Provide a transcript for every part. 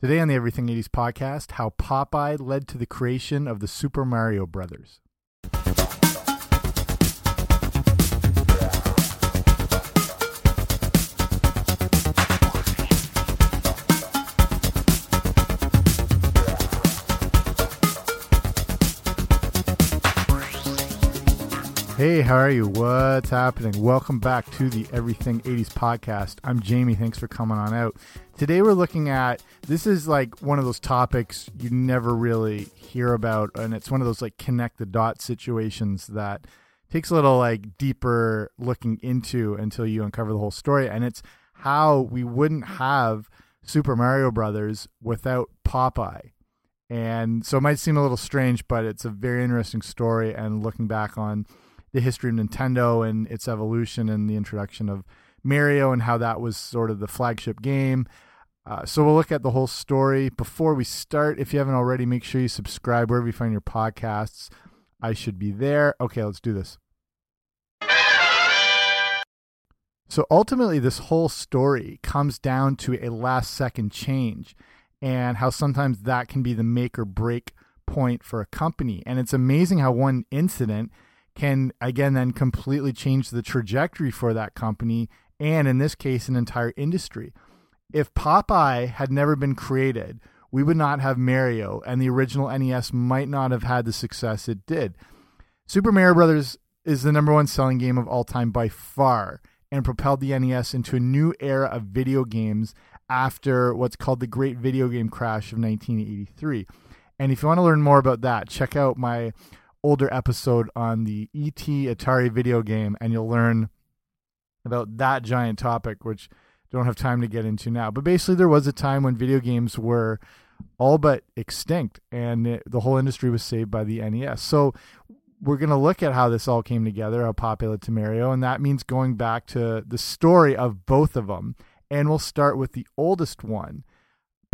Today on the Everything 80s podcast, how Popeye led to the creation of the Super Mario Brothers. Hey, how are you? What's happening? Welcome back to the Everything 80s podcast. I'm Jamie. Thanks for coming on out. Today we're looking at this is like one of those topics you never really hear about and it's one of those like connect the dots situations that takes a little like deeper looking into until you uncover the whole story and it's how we wouldn't have Super Mario Brothers without Popeye. And so it might seem a little strange, but it's a very interesting story and looking back on the history of Nintendo and its evolution and the introduction of Mario and how that was sort of the flagship game. Uh, so we'll look at the whole story. Before we start, if you haven't already, make sure you subscribe wherever you find your podcasts. I should be there. Okay, let's do this. So ultimately, this whole story comes down to a last second change and how sometimes that can be the make or break point for a company. And it's amazing how one incident can again then completely change the trajectory for that company and in this case an entire industry. If Popeye had never been created, we would not have Mario and the original NES might not have had the success it did. Super Mario Brothers is the number one selling game of all time by far and propelled the NES into a new era of video games after what's called the Great Video Game Crash of 1983. And if you want to learn more about that, check out my older episode on the ET Atari video game, and you'll learn about that giant topic, which I don't have time to get into now. But basically, there was a time when video games were all but extinct, and it, the whole industry was saved by the NES. So we're going to look at how this all came together, how popular to Mario, and that means going back to the story of both of them. And we'll start with the oldest one,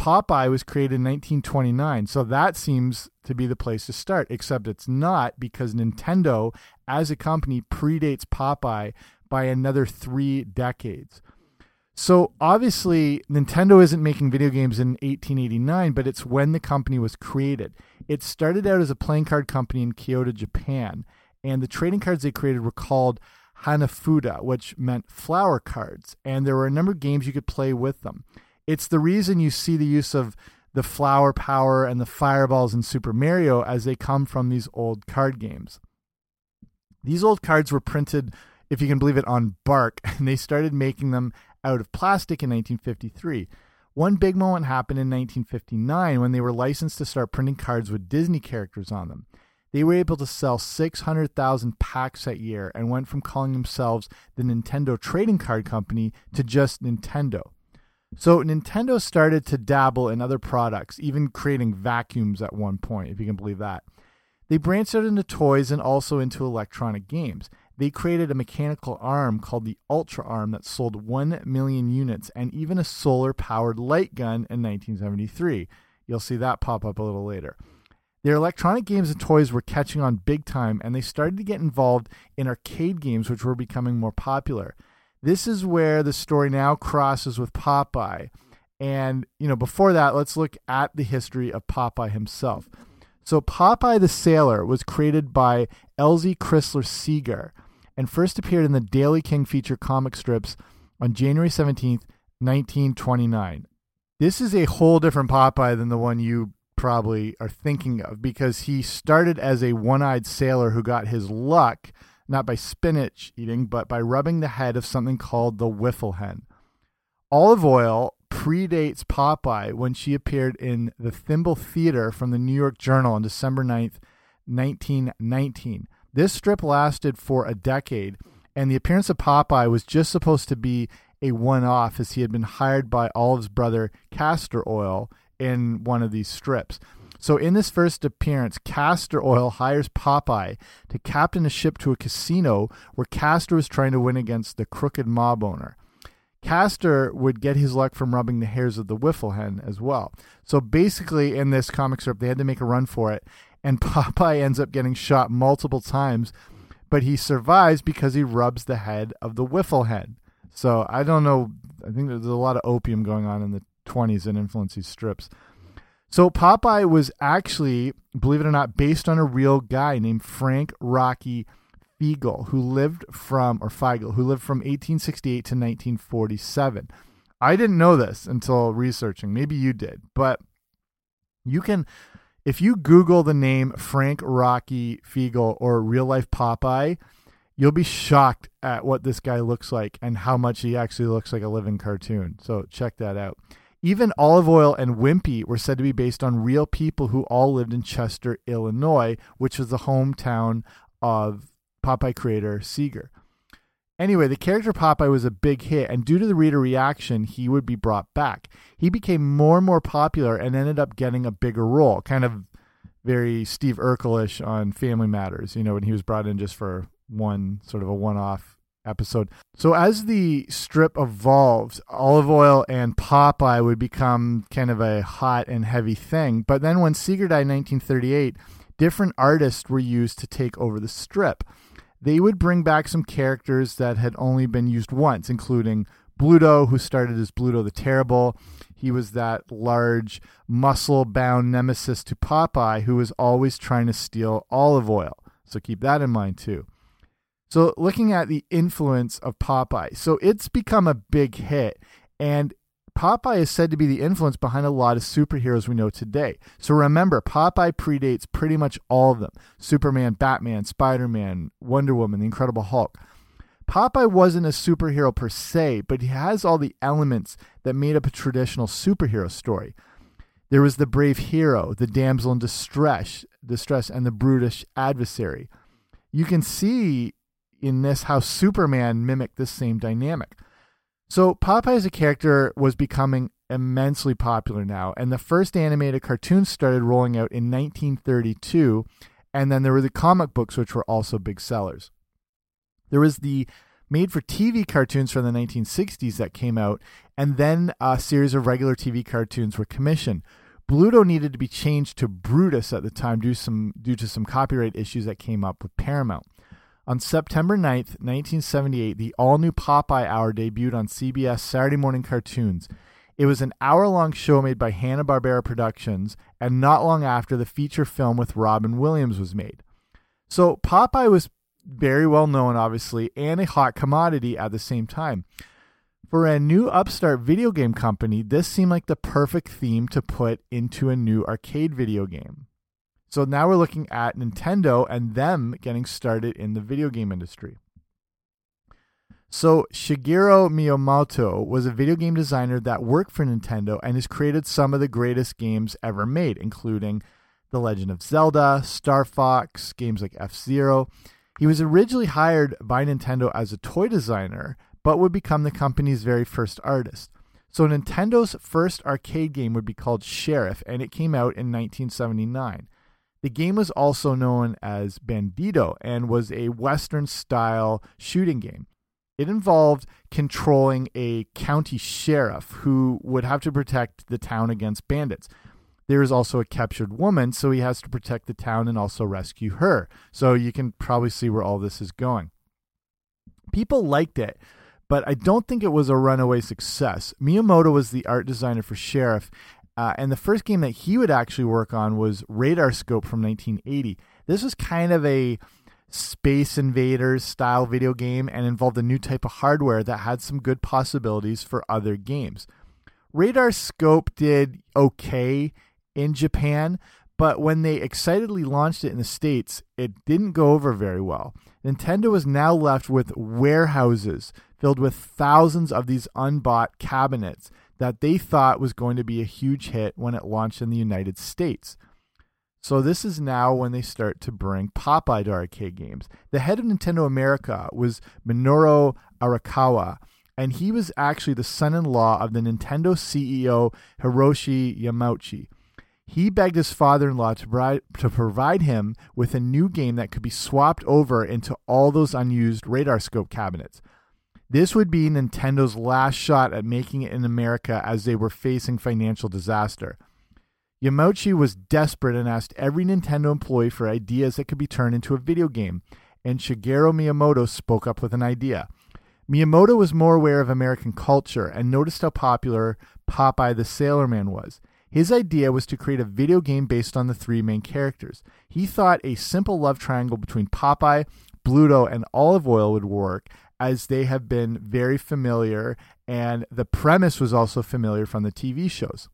Popeye was created in 1929, so that seems to be the place to start, except it's not because Nintendo, as a company, predates Popeye by another three decades. So obviously, Nintendo isn't making video games in 1889, but it's when the company was created. It started out as a playing card company in Kyoto, Japan, and the trading cards they created were called Hanafuda, which meant flower cards, and there were a number of games you could play with them. It's the reason you see the use of the flower power and the fireballs in Super Mario as they come from these old card games. These old cards were printed, if you can believe it, on bark, and they started making them out of plastic in 1953. One big moment happened in 1959 when they were licensed to start printing cards with Disney characters on them. They were able to sell 600,000 packs that year and went from calling themselves the Nintendo Trading Card Company to just Nintendo. So Nintendo started to dabble in other products, even creating vacuums at one point, if you can believe that. They branched out into toys and also into electronic games. They created a mechanical arm called the Ultra Arm that sold 1 million units and even a solar powered light gun in 1973. You'll see that pop up a little later. Their electronic games and toys were catching on big time, and they started to get involved in arcade games, which were becoming more popular. This is where the story now crosses with Popeye. And, you know, before that, let's look at the history of Popeye himself. So, Popeye the Sailor was created by Elzie Crisler Segar and first appeared in the Daily King feature comic strips on January 17th, 1929. This is a whole different Popeye than the one you probably are thinking of because he started as a one eyed sailor who got his luck not by spinach eating, but by rubbing the head of something called the whiffle hen. Olive Oyl predates Popeye when she appeared in the Thimble Theater from the New York Journal on December 9th, 1919. This strip lasted for a decade, and the appearance of Popeye was just supposed to be a one off as he had been hired by Olive's brother Castor Oyl in one of these strips. So, in this first appearance, Castor Oyl hires Popeye to captain a ship to a casino where Castor is trying to win against the crooked mob owner. Castor would get his luck from rubbing the hairs of the Whiffle Hen as well. So, basically, in this comic strip, they had to make a run for it, and Popeye ends up getting shot multiple times, but he survives because he rubs the head of the Whiffle Hen. So, I don't know. I think there's a lot of opium going on in the 20s that influence these strips. So Popeye was actually, believe it or not, based on a real guy named Frank Rocky Fiegel, who lived from, or Feigl, who lived from 1868 to 1947. I didn't know this until researching. Maybe you did, but you can, if you Google the name Frank Rocky Fiegel or real life Popeye, you'll be shocked at what this guy looks like and how much he actually looks like a living cartoon. So check that out. Even Olive Oyl and Wimpy were said to be based on real people who all lived in Chester, Illinois, which was the hometown of Popeye creator Segar. Anyway, the character Popeye was a big hit, and due to the reader reaction, he would be brought back. He became more and more popular and ended up getting a bigger role, kind of very Steve Urkel-ish on Family Matters, you know, when he was brought in just for one sort of a one off episode. So as the strip evolved, Olive Oyl and Popeye would become kind of a hot and heavy thing. But then when Segar died in 1938, different artists were used to take over the strip. They would bring back some characters that had only been used once, including Bluto, who started as Bluto the Terrible. He was that large, muscle bound nemesis to Popeye who was always trying to steal Olive Oyl. So keep that in mind too. So, looking at the influence of Popeye, so it's become a big hit, and Popeye is said to be the influence behind a lot of superheroes we know today. So remember, Popeye predates pretty much all of them Superman, Batman, Spider Man, Wonder Woman, The Incredible Hulk. Popeye wasn't a superhero per se, but he has all the elements that made up a traditional superhero story. There was the brave hero, the damsel in distress, distress and the brutish adversary. You can see in this how Superman mimicked this same dynamic. So Popeye as a character was becoming immensely popular now, and the first animated cartoons started rolling out in 1932, and then there were the comic books, which were also big sellers. There was the made for TV cartoons from the 1960s that came out, and then a series of regular TV cartoons were commissioned. Bluto needed to be changed to Brutus at the time due, some, due to some copyright issues that came up with Paramount. On September 9th, 1978, the all new Popeye Hour debuted on CBS Saturday Morning Cartoons. It was an hour long show made by Hanna-Barbera Productions, and not long after, the feature film with Robin Williams was made. So Popeye was very well known, obviously, and a hot commodity at the same time. For a new upstart video game company, this seemed like the perfect theme to put into a new arcade video game. So now we're looking at Nintendo and them getting started in the video game industry. So Shigeru Miyamoto was a video game designer that worked for Nintendo and has created some of the greatest games ever made, including The Legend of Zelda, Star Fox, games like F-Zero. He was originally hired by Nintendo as a toy designer, but would become the company's very first artist. So Nintendo's first arcade game would be called Sheriff, and it came out in 1979. The game was also known as Bandito and was a Western style shooting game. It involved controlling a county sheriff who would have to protect the town against bandits. There is also a captured woman, so he has to protect the town and also rescue her. So you can probably see where all this is going. People liked it, but I don't think it was a runaway success. Miyamoto was the art designer for Sheriff, uh, and the first game that he would actually work on was Radar Scope from 1980. This was kind of a Space Invaders style video game and involved a new type of hardware that had some good possibilities for other games. Radar Scope did okay in Japan, but when they excitedly launched it in the States, it didn't go over very well. Nintendo was now left with warehouses filled with thousands of these unbought cabinets that they thought was going to be a huge hit when it launched in the United States. So this is now when they start to bring Popeye to arcade games. The head of Nintendo America was Minoru Arakawa, and he was actually the son in law of the Nintendo CEO Hiroshi Yamauchi. He begged his father in law to to provide him with a new game that could be swapped over into all those unused radar scope cabinets. This would be Nintendo's last shot at making it in America as they were facing financial disaster. Yamauchi was desperate and asked every Nintendo employee for ideas that could be turned into a video game, and Shigeru Miyamoto spoke up with an idea. Miyamoto was more aware of American culture and noticed how popular Popeye the Sailor Man was. His idea was to create a video game based on the three main characters. He thought a simple love triangle between Popeye, Bluto, and Olive Oyl would work, as they have been very familiar, and the premise was also familiar from the TV shows.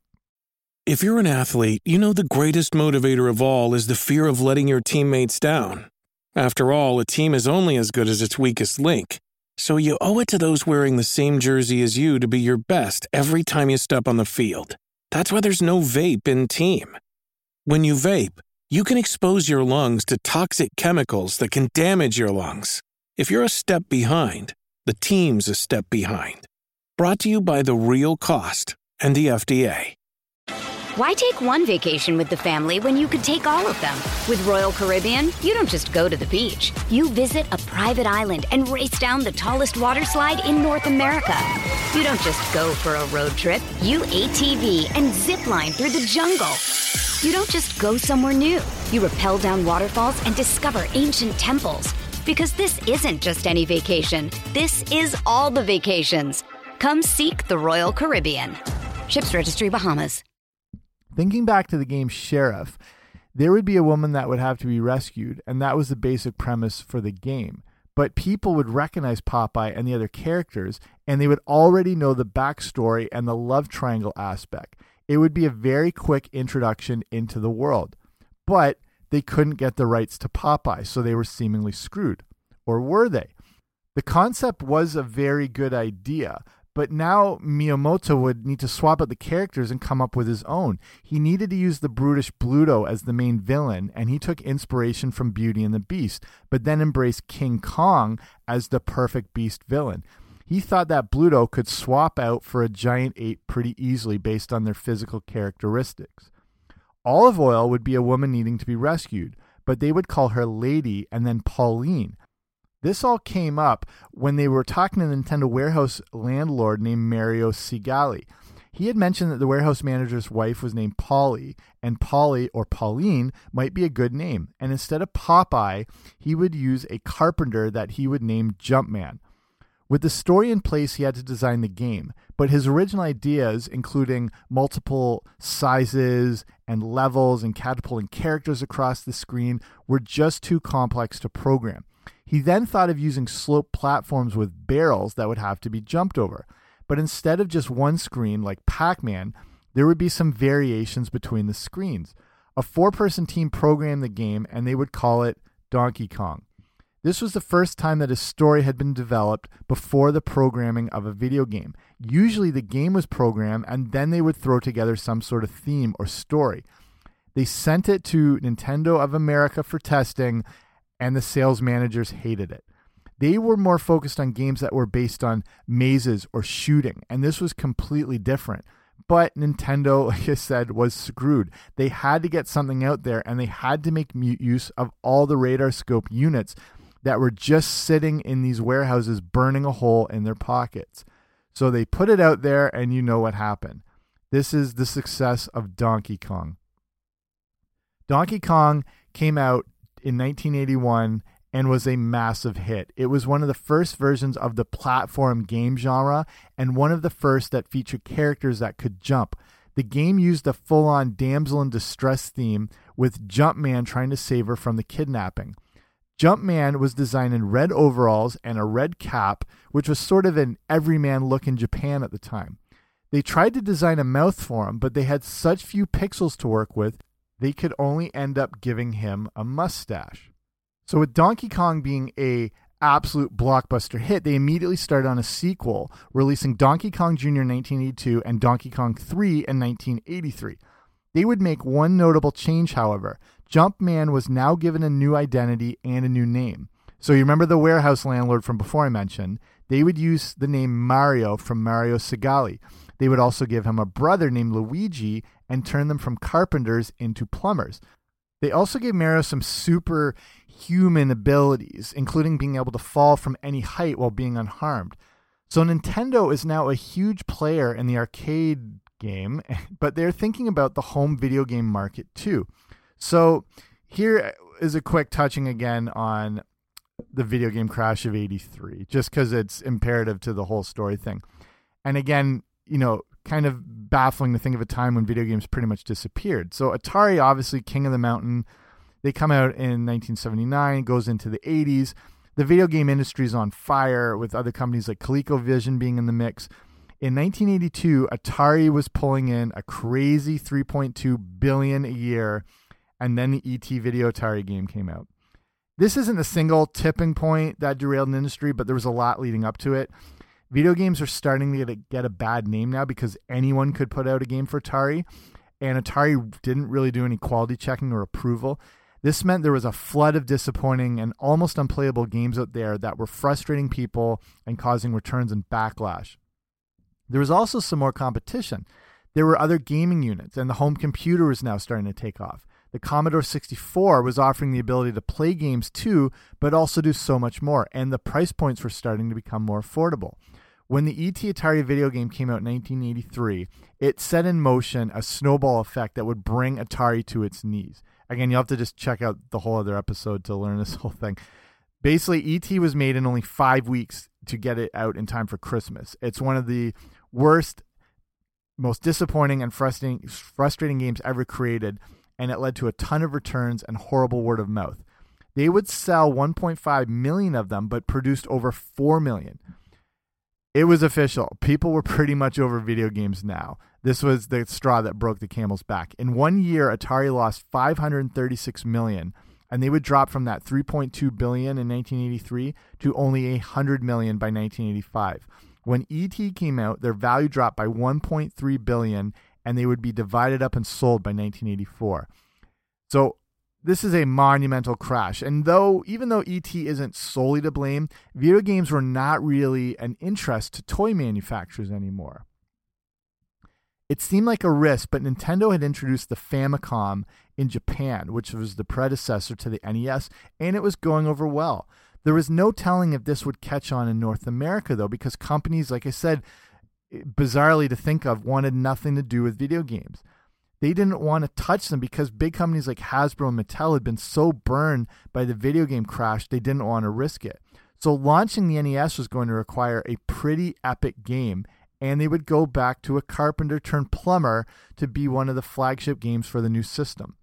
If you're an athlete, you know the greatest motivator of all is the fear of letting your teammates down. After all, a team is only as good as its weakest link. So you owe it to those wearing the same jersey as you to be your best every time you step on the field. That's why there's no vape in team. When you vape, you can expose your lungs to toxic chemicals that can damage your lungs. If you're a step behind, the team's a step behind. Brought to you by The Real Cost and the FDA. Why take one vacation with the family when you could take all of them? With Royal Caribbean, you don't just go to the beach. You visit a private island and race down the tallest water slide in North America. You don't just go for a road trip. You ATV and zip line through the jungle. You don't just go somewhere new. You rappel down waterfalls and discover ancient temples. Because this isn't just any vacation. This is all the vacations. Come seek the Royal Caribbean. Ships Registry Bahamas. Thinking back to the game Sheriff, there would be a woman that would have to be rescued, and that was the basic premise for the game. But people would recognize Popeye and the other characters, and they would already know the backstory and the love triangle aspect. It would be a very quick introduction into the world. But they couldn't get the rights to Popeye, so they were seemingly screwed. Or were they? The concept was a very good idea, but now Miyamoto would need to swap out the characters and come up with his own. He needed to use the brutish Bluto as the main villain, and he took inspiration from Beauty and the Beast, but then embraced King Kong as the perfect beast villain. He thought that Bluto could swap out for a giant ape pretty easily based on their physical characteristics. Olive Oyl would be a woman needing to be rescued, but they would call her Lady and then Pauline. This all came up when they were talking to the Nintendo warehouse landlord named Mario Segale. He had mentioned that the warehouse manager's wife was named Polly, and Polly or Pauline might be a good name. And instead of Popeye, he would use a carpenter that he would name Jumpman. With the story in place, he had to design the game, but his original ideas, including multiple sizes and levels and catapulting characters across the screen, were just too complex to program. He then thought of using slope platforms with barrels that would have to be jumped over. But instead of just one screen like Pac Man, there would be some variations between the screens. A four person team programmed the game and they would call it Donkey Kong. This was the first time that a story had been developed before the programming of a video game. Usually the game was programmed and then they would throw together some sort of theme or story. They sent it to Nintendo of America for testing and the sales managers hated it. They were more focused on games that were based on mazes or shooting, and this was completely different. But Nintendo, like I said, was screwed. They had to get something out there, and they had to make use of all the radar scope units that were just sitting in these warehouses, burning a hole in their pockets. So they put it out there, and you know what happened. This is the success of Donkey Kong. Donkey Kong came out in 1981 and was a massive hit. It was one of the first versions of the platform game genre and one of the first that featured characters that could jump. The game used a full on damsel in distress theme with Jumpman trying to save her from the kidnapping. Jumpman was designed in red overalls and a red cap, which was sort of an everyman look in Japan at the time. They tried to design a mouth for him, but they had such few pixels to work with they could only end up giving him a mustache. So with Donkey Kong being a absolute blockbuster hit, they immediately started on a sequel, releasing Donkey Kong Jr. in 1982 and Donkey Kong 3 in 1983. They would make one notable change, however. Jumpman was now given a new identity and a new name. So you remember the warehouse landlord from before I mentioned? they would use the name Mario from Mario Segale. They would also give him a brother named Luigi and turn them from carpenters into plumbers. They also gave Mario some superhuman abilities, including being able to fall from any height while being unharmed. So Nintendo is now a huge player in the arcade game, but they're thinking about the home video game market too. So here is a quick touching again on the video game crash of 83 just because it's imperative to the whole story thing. And again you know kind of baffling to think of a time when video games pretty much disappeared. So atari obviously king of the mountain. They come out in 1979 goes into the 80s the video game industry is on fire with other companies like ColecoVision being in the mix. In 1982 atari was pulling in a crazy 3.2 billion a year and then the et video atari game came out this isn't a single tipping point that derailed an industry, but there was a lot leading up to it. Video games are starting to get a bad name now because anyone could put out a game for Atari, and Atari didn't really do any quality checking or approval. This meant there was a flood of disappointing and almost unplayable games out there that were frustrating people and causing returns and backlash. There was also some more competition. There were other gaming units, and the home computer was now starting to take off the Commodore 64 was offering the ability to play games too, but also do so much more, and the price points were starting to become more affordable. When the ET Atari video game came out in 1983, it set in motion a snowball effect that would bring Atari to its knees. Again, you'll have to just check out the whole other episode to learn this whole thing. Basically, ET was made in only five weeks to get it out in time for Christmas. It's one of the worst, most disappointing, and frustrating, frustrating games ever created and it led to a ton of returns and horrible word of mouth. They would sell 1.5 million of them, but produced over 4 million. It was official. People were pretty much over video games now. This was the straw that broke the camel's back. In one year, Atari lost 536 million, and they would drop from that 3.2 billion in 1983 to only 100 million by 1985. When ET came out, their value dropped by 1.3 billion and they would be divided up and sold by 1984. So this is a monumental crash. And though, even though ET isn't solely to blame, video games were not really an interest to toy manufacturers anymore. It seemed like a risk, but Nintendo had introduced the Famicom in Japan, which was the predecessor to the NES, and it was going over well. There was no telling if this would catch on in North America, though, because companies, like I said, bizarrely to think of, wanted nothing to do with video games. They didn't want to touch them because big companies like Hasbro and Mattel had been so burned by the video game crash, they didn't want to risk it. So launching the NES was going to require a pretty epic game, and they would go back to a carpenter turned plumber to be one of the flagship games for the new system.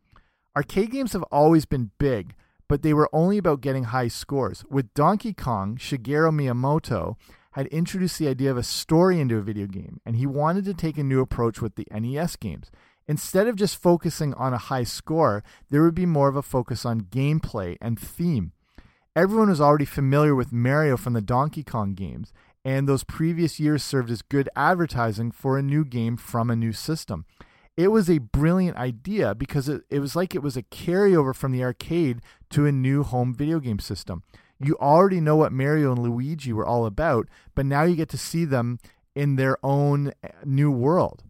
Arcade games have always been big, but they were only about getting high scores. With Donkey Kong, Shigeru Miyamoto had introduced the idea of a story into a video game, and he wanted to take a new approach with the NES games. Instead of just focusing on a high score, there would be more of a focus on gameplay and theme. Everyone was already familiar with Mario from the Donkey Kong games, and those previous years served as good advertising for a new game from a new system. It was a brilliant idea because it, it was like it was a carryover from the arcade to a new home video game system you already know what Mario and Luigi were all about, but now you get to see them in their own eh, new world.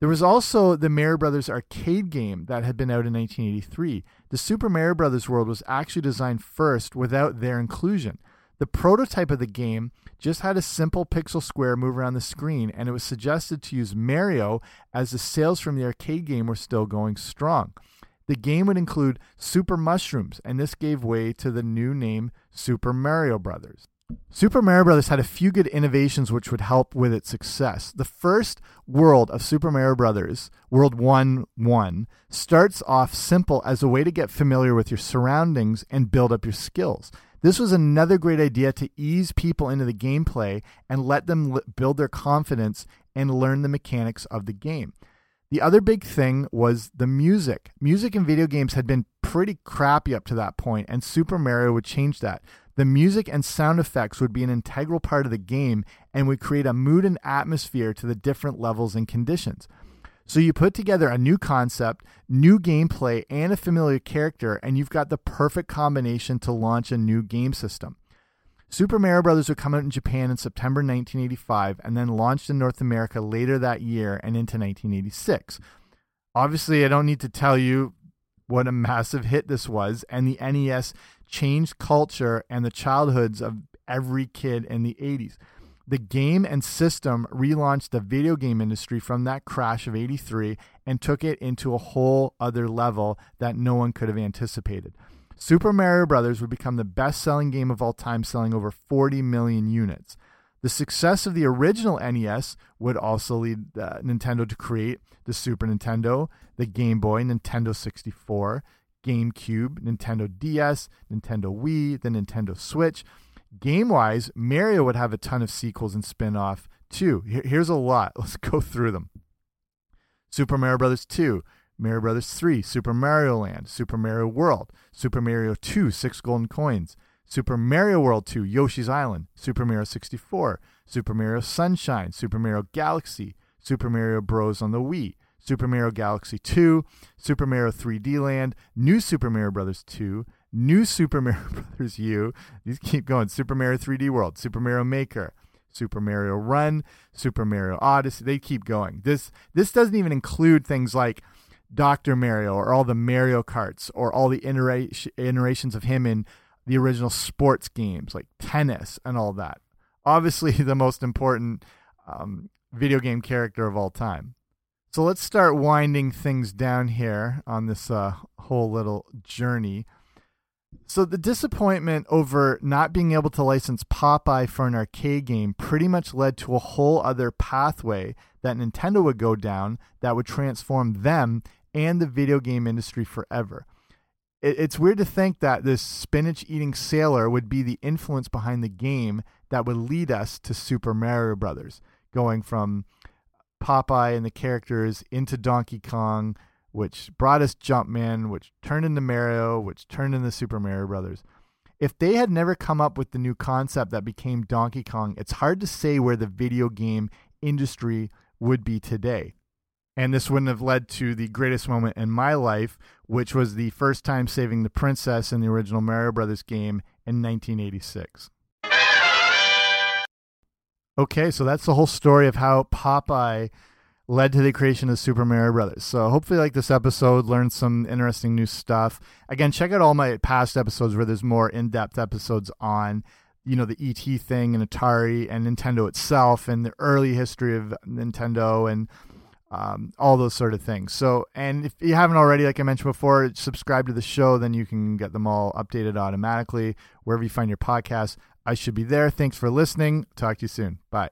There was also the Mario Brothers arcade game that had been out in 1983. The Super Mario Brothers world was actually designed first without their inclusion. The prototype of the game just had a simple pixel square move around the screen, and it was suggested to use Mario as the sales from the arcade game were still going strong. The game would include Super Mushrooms, and this gave way to the new name Super Mario Brothers. Super Mario Brothers had a few good innovations which would help with its success. The first world of Super Mario Brothers, World 1 1, starts off simple as a way to get familiar with your surroundings and build up your skills. This was another great idea to ease people into the gameplay and let them build their confidence and learn the mechanics of the game. The other big thing was the music. Music in video games had been pretty crappy up to that point, and Super Mario would change that. The music and sound effects would be an integral part of the game and would create a mood and atmosphere to the different levels and conditions. So you put together a new concept, new gameplay, and a familiar character, and you've got the perfect combination to launch a new game system. Super Mario Bros. would come out in Japan in September 1985 and then launched in North America later that year and into 1986. Obviously, I don't need to tell you what a massive hit this was, and the NES changed culture and the childhoods of every kid in the 80s. The game and system relaunched the video game industry from that crash of 83 and took it into a whole other level that no one could have anticipated. Super Mario Bros. would become the best selling game of all time, selling over 40 million units. The success of the original NES would also lead uh, Nintendo to create the Super Nintendo, the Game Boy, Nintendo 64, GameCube, Nintendo DS, Nintendo Wii, the Nintendo Switch. Game wise, Mario would have a ton of sequels and spin off too. Here's a lot. Let's go through them Super Mario Bros. 2, Mario Bros. 3, Super Mario Land, Super Mario World, Super Mario 2, Six Golden Coins, Super Mario World 2, Yoshi's Island, Super Mario 64, Super Mario Sunshine, Super Mario Galaxy, Super Mario Bros. on the Wii, Super Mario Galaxy 2, Super Mario 3D Land, New Super Mario Bros. 2, New Super Mario Bros. U, these keep going, Super Mario 3D World, Super Mario Maker, Super Mario Run, Super Mario Odyssey, they keep going. This this doesn't even include things like Dr. Mario or all the Mario Karts or all the iterations of him in the original sports games like tennis and all that. Obviously, the most important um, video game character of all time. So let's start winding things down here on this uh, whole little journey. So the disappointment over not being able to license Popeye for an arcade game pretty much led to a whole other pathway that Nintendo would go down that would transform them and the video game industry forever. It's weird to think that this spinach eating sailor would be the influence behind the game that would lead us to Super Mario Brothers, going from Popeye and the characters into Donkey Kong, which brought us Jumpman, which turned into Mario, which turned into Super Mario Brothers. If they had never come up with the new concept that became Donkey Kong, it's hard to say where the video game industry would be today. And this wouldn't have led to the greatest moment in my life, which was the first time saving the princess in the original Mario Brothers game in 1986. Okay, so that's the whole story of how Popeye led to the creation of Super Mario Brothers. So hopefully, like this episode, learn some interesting new stuff. Again, check out all my past episodes where there's more in-depth episodes on, you know, the ET thing and Atari and Nintendo itself and the early history of Nintendo and um, all those sort of things. So, and if you haven't already, like I mentioned before, subscribe to the show, then you can get them all updated automatically wherever you find your podcast. I should be there. Thanks for listening. Talk to you soon. Bye.